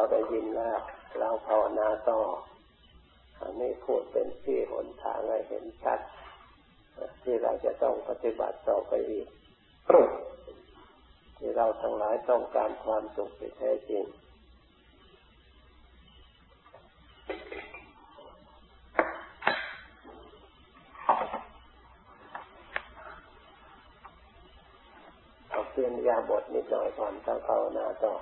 เราได้ยินแล้วเราภาวนาต่ออันนี้พูดเป็นที่หนทางให้เห็นชัด ที่เราจะต้องปฏิบัติต่อไปอีก ที่เราทั้งหลายต้องการความสุขที่แท้จริงเอาเพียนยาบทนิดหน่อยก่อนถ้าภาวนาต่อ